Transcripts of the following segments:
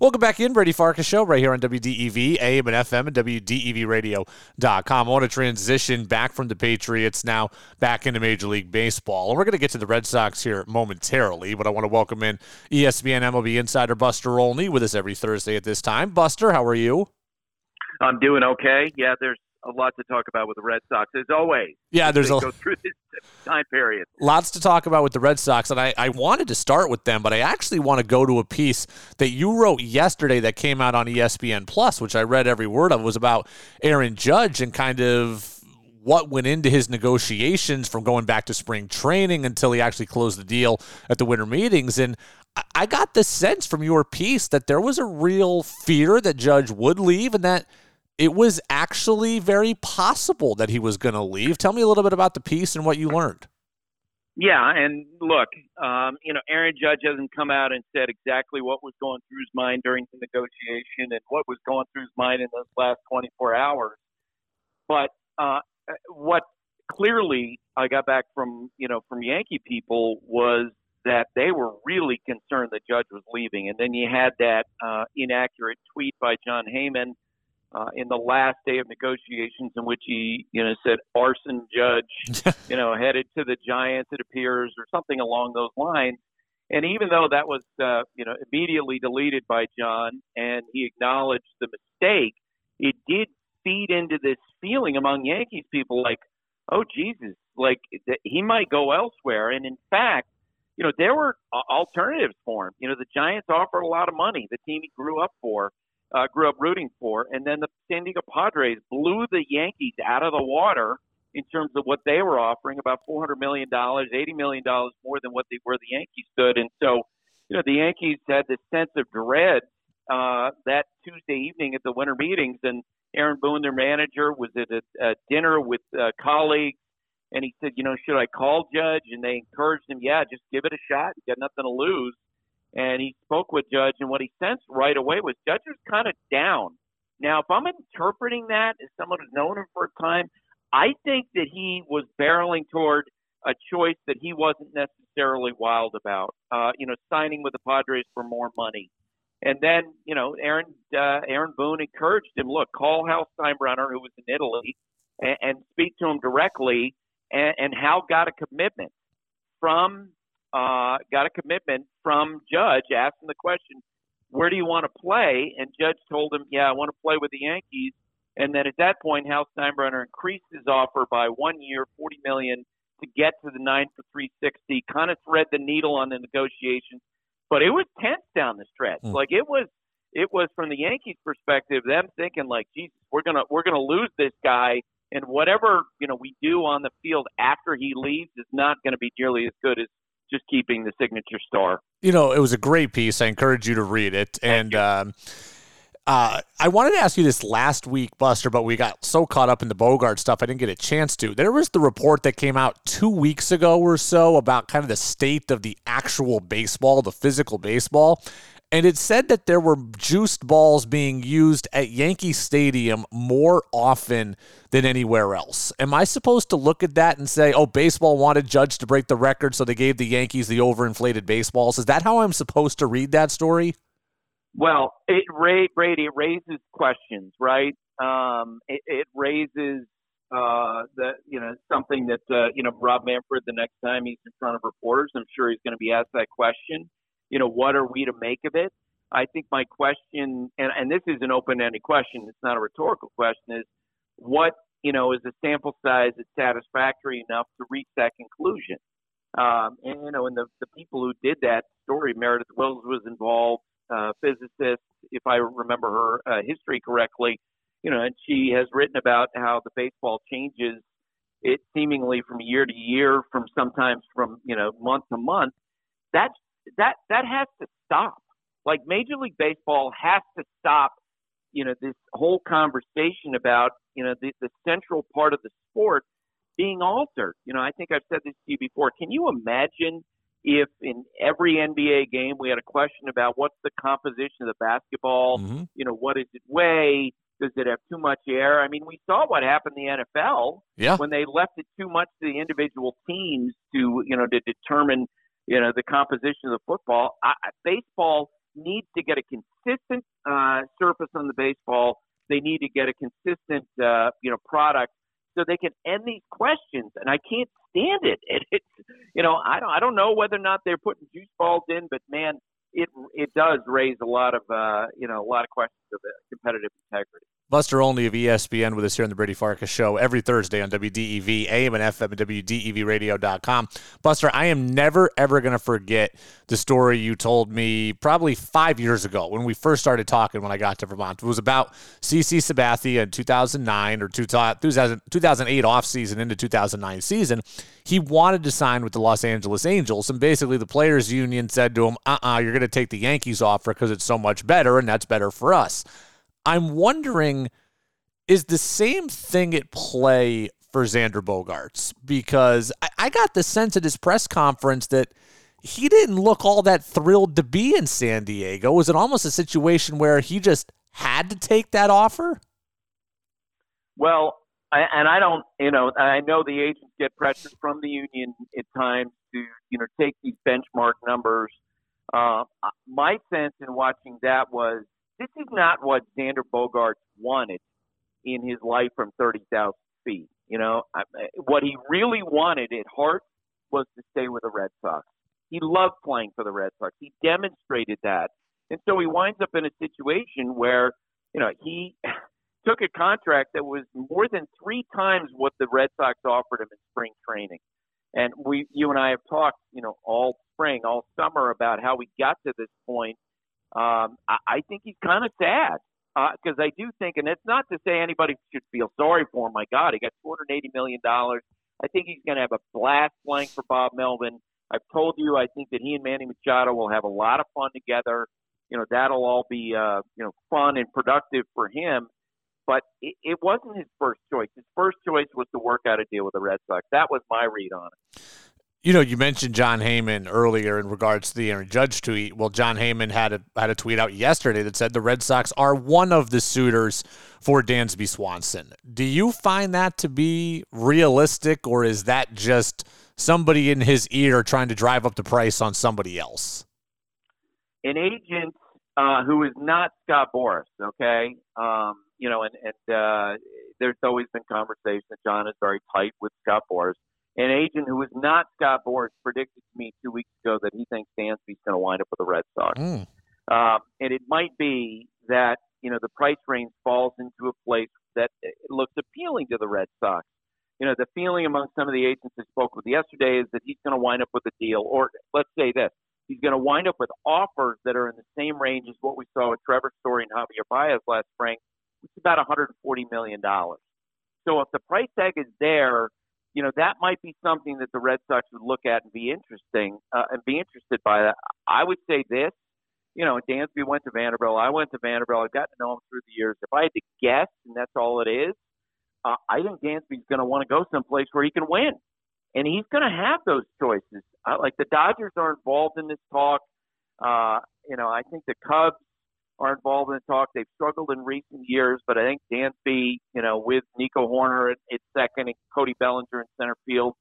Welcome back in, Brady Farkas Show, right here on WDEV, AM and FM, and WDEVradio.com. I want to transition back from the Patriots now back into Major League Baseball. And we're going to get to the Red Sox here momentarily, but I want to welcome in ESPN MLB insider Buster Olney with us every Thursday at this time. Buster, how are you? I'm doing okay. Yeah, there's a lot to talk about with the Red Sox, as always. Yeah, there's a go through this time period. Lots to talk about with the Red Sox, and I, I wanted to start with them, but I actually want to go to a piece that you wrote yesterday that came out on ESPN Plus, which I read every word of. Was about Aaron Judge and kind of what went into his negotiations from going back to spring training until he actually closed the deal at the winter meetings. And I got the sense from your piece that there was a real fear that Judge would leave and that – it was actually very possible that he was going to leave. Tell me a little bit about the piece and what you learned. Yeah, and look, um, you know, Aaron Judge hasn't come out and said exactly what was going through his mind during the negotiation and what was going through his mind in those last 24 hours. But uh, what clearly I got back from you know from Yankee people was that they were really concerned that Judge was leaving, and then you had that uh, inaccurate tweet by Jon Heyman uh, in the last day of negotiations in which he, you know, said arson judge, you know, headed to the Giants, it appears, or something along those lines. And even though that was, uh, you know, immediately deleted by Jon and he acknowledged the mistake, it did feed into this feeling among Yankees people like, oh, Jesus, like he might go elsewhere. And in fact, you know, there were alternatives for him. You know, the Giants offered a lot of money, the team he grew up for uh, grew up rooting for. And then the San Diego Padres blew the Yankees out of the water in terms of what they were offering, about four hundred million dollars, eighty million dollars more than what they were the Yankees stood. And so, you know, the Yankees had this sense of dread uh, that Tuesday evening at the winter meetings, and Aaron Boone, their manager, was at a, a dinner with uh, colleagues. And he said, you know, should I call Judge? And they encouraged him, yeah, just give it a shot. You got nothing to lose and he spoke with Judge, and what he sensed right away was Judge was kind of down. Now, if I'm interpreting that as someone who's known him for a time, I think that he was barreling toward a choice that he wasn't necessarily wild about. Uh, you know, signing with the Padres for more money, and then you know, Aaron uh, Aaron Boone encouraged him, look, call Hal Steinbrenner, who was in Italy, and, and speak to him directly. And, and Hal got a commitment from uh, got a commitment from Judge asking the question, "Where do you want to play?" And Judge told him, "Yeah, I want to play with the Yankees." And then at that point, Hal Steinbrenner increased his offer by one year, forty million, to get to the nine for three sixty. Kind of thread the needle on the negotiations, but it was tense down the stretch. Mm. Like it was, it was from the Yankees' perspective, them thinking like, "Jesus, we're gonna we're gonna lose this guy." And whatever you know we do on the field after he leaves is not going to be nearly as good as just keeping the signature star. You know, it was a great piece. I encourage you to read it. And um, uh, I wanted to ask you this last week, Buster, but we got so caught up in the Bogart stuff, I didn't get a chance to. There was the report that came out two weeks ago or so about kind of the state of the actual baseball, the physical baseball and it said that there were juiced balls being used at Yankee Stadium more often than anywhere else. Am I supposed to look at that and say, oh, baseball wanted Judge to break the record, so they gave the Yankees the overinflated baseballs? Is that how I'm supposed to read that story? Well, it Ray, Brady it raises questions, right? Um, it, it, raises uh, the you know something that uh, you know Rob Manfred the next time he's in front of reporters, I'm sure he's going to be asked that question you know, what are we to make of it? I think my question, and, and this is an open-ended question, it's not a rhetorical question, is what, you know, is the sample size that's satisfactory enough to reach that conclusion? Um, and, you know, and the, the people who did that story, Meredith Wills was involved, uh, physicist, if I remember her uh, history correctly, you know, and she has written about how the baseball changes it seemingly from year to year, from sometimes from, you know, month to month. That's that that has to stop. Like Major League Baseball has to stop. You know this whole conversation about you know the, the central part of the sport being altered. You know I think I've said this to you before. Can you imagine if in every NBA game we had a question about what's the composition of the basketball? Mm-hmm. You know what does it weigh? Does it have too much air? I mean, we saw what happened in the NFL yeah. when they left it too much to the individual teams to, you know, to determine you know, the composition of the football. I, baseball needs to get a consistent uh, surface on the baseball. They need to get a consistent, uh, you know, product so they can end these questions. And I can't stand it. it it's, you know, I don't, I don't know whether or not they're putting juice balls in, but man, it it does raise a lot of, uh, you know, a lot of questions of competitive integrity. Buster Olney of ESPN with us here on the Brady Farkas Show every Thursday on WDEV, AM and FM at WDEVradio.com. Buster, I am never, ever going to forget the story you told me probably five years ago when we first started talking when I got to Vermont. It was about CC Sabathia in 2009 or 2000, 2008 offseason into 2009 season. He wanted to sign with the Los Angeles Angels, and basically the Players Union said to him, uh uh-uh, uh, you are going to take the Yankees offer because it's so much better, and that's better for us. I'm wondering is the same thing at play for Xander Bogaerts? Because I, I got the sense at his press conference that he didn't look all that thrilled to be in San Diego. Was it almost a situation where he just had to take that offer? Well, I, and I don't, you know, I know the agents get pressure from the union at times to, you know, take these benchmark numbers. Uh, my sense in watching that was this is not what Xander Bogaerts wanted in his life from 30,000 feet. You know, I, what he really wanted at heart was to stay with the Red Sox. He loved playing for the Red Sox. He demonstrated that. And so he winds up in a situation where, you know, he took a contract that was more than three times what the Red Sox offered him in spring training. And we, you and I have talked, you know, all spring, all summer about how we got to this point um, I, I think he's kind of sad because uh, I do think, and it's not to say anybody should feel sorry for him. My God, he got 280 million dollars. I think he's going to have a blast playing for Bob Melvin. I've told you, I think that he and Manny Machado will have a lot of fun together. You know, that'll all be uh, you know fun and productive for him. But it, it wasn't his first choice. His first choice was to work out a deal with the Red Sox. That was my read on it. You know, you mentioned Jon Heyman earlier in regards to the Aaron Judge tweet. Well, Jon Heyman had a had a tweet out yesterday that said the Red Sox are one of the suitors for Dansby Swanson. Do you find that to be realistic, or is that just somebody in his ear trying to drive up the price on somebody else? An agent uh, who is not Scott Boras, okay? Um, you know, and, and uh, there's always been conversation that Jon is very tight with Scott Boras an agent who was not Scott Boras predicted to me two weeks ago that he thinks Dansby's going to wind up with the Red Sox. Mm. Um, and it might be that you know the price range falls into a place that looks appealing to the Red Sox. You know, the feeling among some of the agents I spoke with yesterday is that he's going to wind up with a deal, or let's say this, he's going to wind up with offers that are in the same range as what we saw with Trevor Story and Javier Baez last spring, which is about 140 million dollars. So if the price tag is there, you know that might be something that the Red Sox would look at and be interesting uh, and be interested by. That I would say this. You know, Dansby went to Vanderbilt. I went to Vanderbilt. I've gotten to know him through the years. If I had to guess, and that's all it is, uh, I think Dansby's going to want to go someplace where he can win, and he's going to have those choices. Uh, like the Dodgers are involved in this talk. Uh, you know, I think the Cubs are involved in the talk. They've struggled in recent years, but I think Dansby, you know, with Nico Hoerner at, at second and Cody Bellinger in center field,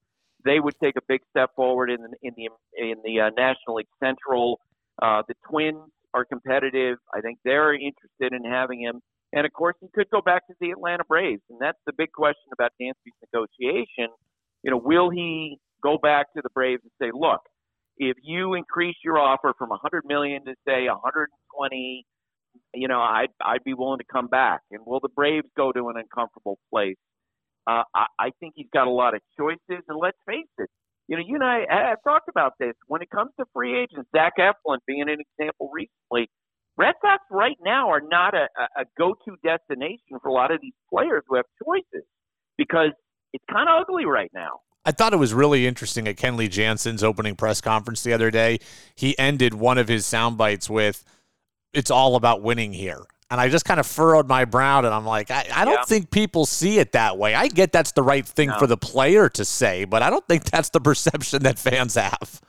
they would take a big step forward in the in the in the uh, National League Central. Uh, the Twins are competitive. I think they're interested in having him, and of course, he could go back to the Atlanta Braves, and that's the big question about Dansby's negotiation. You know, will he go back to the Braves and say, look? If you increase your offer from 100 million to say 120, you know, I'd I'd be willing to come back. And will the Braves go to an uncomfortable place? Uh, I, I think he's got a lot of choices. And let's face it, you know, you and I have talked about this. When it comes to free agents, Zach Eflin being an example recently, Red Sox right now are not a, a go-to destination for a lot of these players who have choices because it's kind of ugly right now. I thought it was really interesting at Kenley Jansen's opening press conference the other day. He ended one of his sound bites with – it's all about winning here. And I just kind of furrowed my brow and I'm like, I, I don't yeah. think people see it that way. I get that's the right thing no. for the player to say, but I don't think that's the perception that fans have.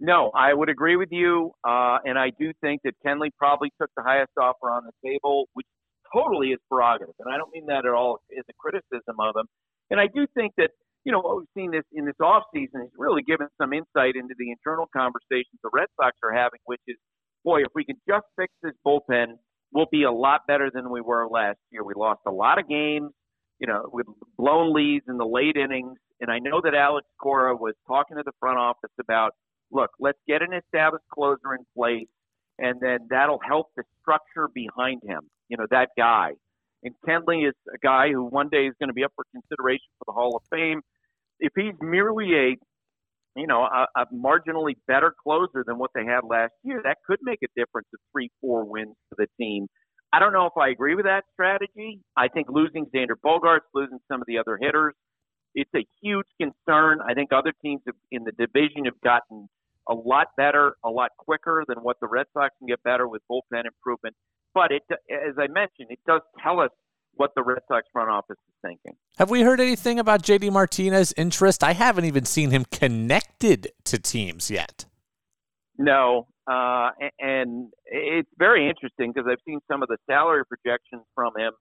No, I would agree with you. Uh, and I do think that Kenley probably took the highest offer on the table, which totally is prerogative. And I don't mean that at all as a criticism of him. And I do think that, you know, what we've seen this in this offseason is really given some insight into the internal conversations the Red Sox are having, which is boy, if we can just fix this bullpen, we'll be a lot better than we were last year. We lost a lot of games, you know, with blown leads in the late innings. And I know that Alex Cora was talking to the front office about, look, let's get an established closer in place, and then that'll help the structure behind him. You know, that guy. And Kenley is a guy who one day is going to be up for consideration for the Hall of Fame. If he's merely a you know, a, a marginally better closer than what they had last year, that could make a difference of three, four wins for the team. I don't know if I agree with that strategy. I think losing Xander Bogaerts, losing some of the other hitters, it's a huge concern. I think other teams in the division have gotten a lot better, a lot quicker than what the Red Sox can get better with bullpen improvement. But it, as I mentioned, it does tell us what the Red Sox front office is thinking. Have we heard anything about JD Martinez's interest? I haven't even seen him connected to teams yet. No, uh, and it's very interesting because I've seen some of the salary projections from him.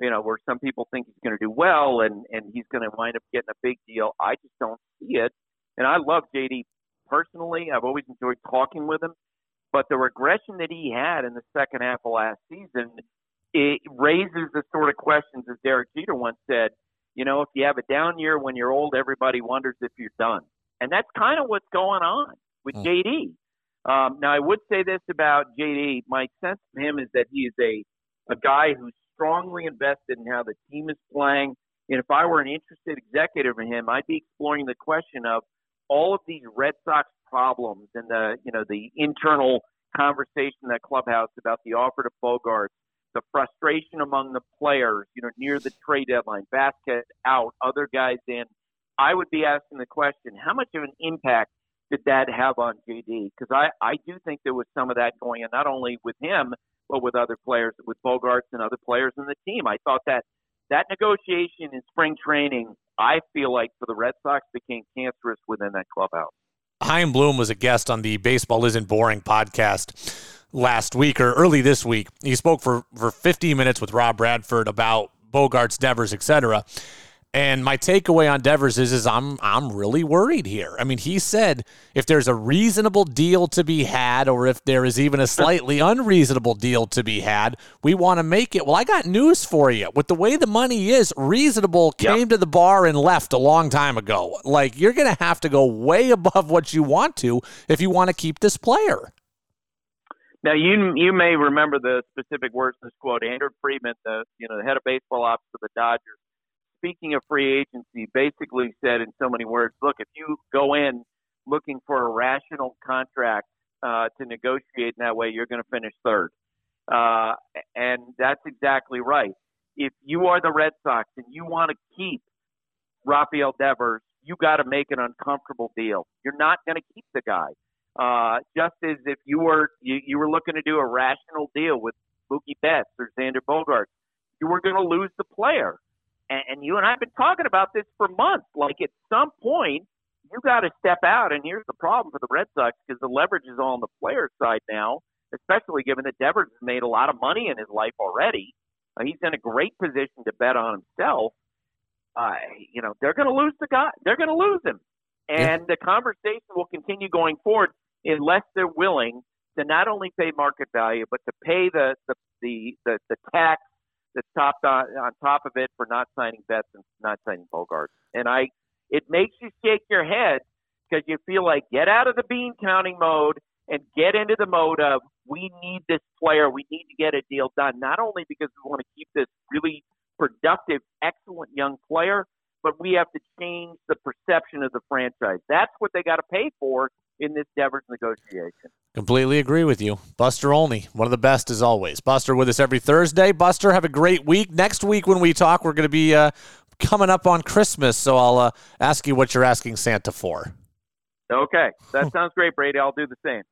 You know, where some people think he's going to do well and and he's going to wind up getting a big deal. I just don't see it. And I love JD personally. I've always enjoyed talking with him. But the regression that he had in the second half of last season it raises the sort of questions as Derek Jeter once said, you know, if you have a down year when you're old, everybody wonders if you're done. And that's kind of what's going on with mm. JD. Um, now, I would say this about JD. My sense of him is that he is a, a guy who's strongly invested in how the team is playing. And if I were an interested executive in him, I'd be exploring the question of all of these Red Sox problems and the, you know, the internal conversation in that clubhouse about the offer to Bogaerts the frustration among the players, you know, near the trade deadline, Vazquez out, other guys in, I would be asking the question, how much of an impact did that have on JD? Because I, I do think there was some of that going on, not only with him, but with other players, with Bogaerts and other players in the team. I thought that that negotiation in spring training, I feel like for the Red Sox became cancerous within that clubhouse. Chaim Bloom was a guest on the Baseball Isn't Boring podcast last week or early this week. He spoke for, for 15 minutes with Rob Bradford about Bogaerts, Devers, etc. And my takeaway on Devers is, is I'm I'm really worried here. I mean, he said if there's a reasonable deal to be had, or if there is even a slightly unreasonable deal to be had, we want to make it. Well, I got news for you. With the way the money is, reasonable came yep. to the bar and left a long time ago. Like you're gonna have to go way above what you want to if you want to keep this player. Now you you may remember the specific words in this quote. Andrew Friedman, the you know the head of baseball ops for the Dodgers, speaking of free agency, basically said in so many words, look, if you go in looking for a rational contract uh, to negotiate in that way, you're going to finish third. Uh, and that's exactly right. If you are the Red Sox and you want to keep Rafael Devers, you got to make an uncomfortable deal. You're not going to keep the guy. Uh, just as if you were you, you were looking to do a rational deal with Mookie Betts or Xander Bogaerts, you were going to lose the player. And, and you and I have been talking about this for months. Like at some point, you got to step out. And here's the problem for the Red Sox because the leverage is all on the player side now, especially given that Devers has made a lot of money in his life already. Uh, he's in a great position to bet on himself. Uh, you know, they're going to lose the guy. They're going to lose him. And yeah. the conversation will continue going forward unless they're willing to not only pay market value, but to pay the the the, the, the tax that's topped on, on top of it for not signing Betts and not signing Bogaerts. And I, it makes you shake your head because you feel like get out of the bean counting mode and get into the mode of we need this player, we need to get a deal done. Not only because we want to keep this really productive, excellent young player, but we have to change the perception of the franchise. That's what they got to pay for in this Devers negotiation. Completely agree with you. Buster Olney, one of the best as always. Buster with us every Thursday. Buster, have a great week. Next week when we talk, we're going to be uh, coming up on Christmas, so I'll uh, ask you what you're asking Santa for. Okay. That sounds great, Brady. I'll do the same.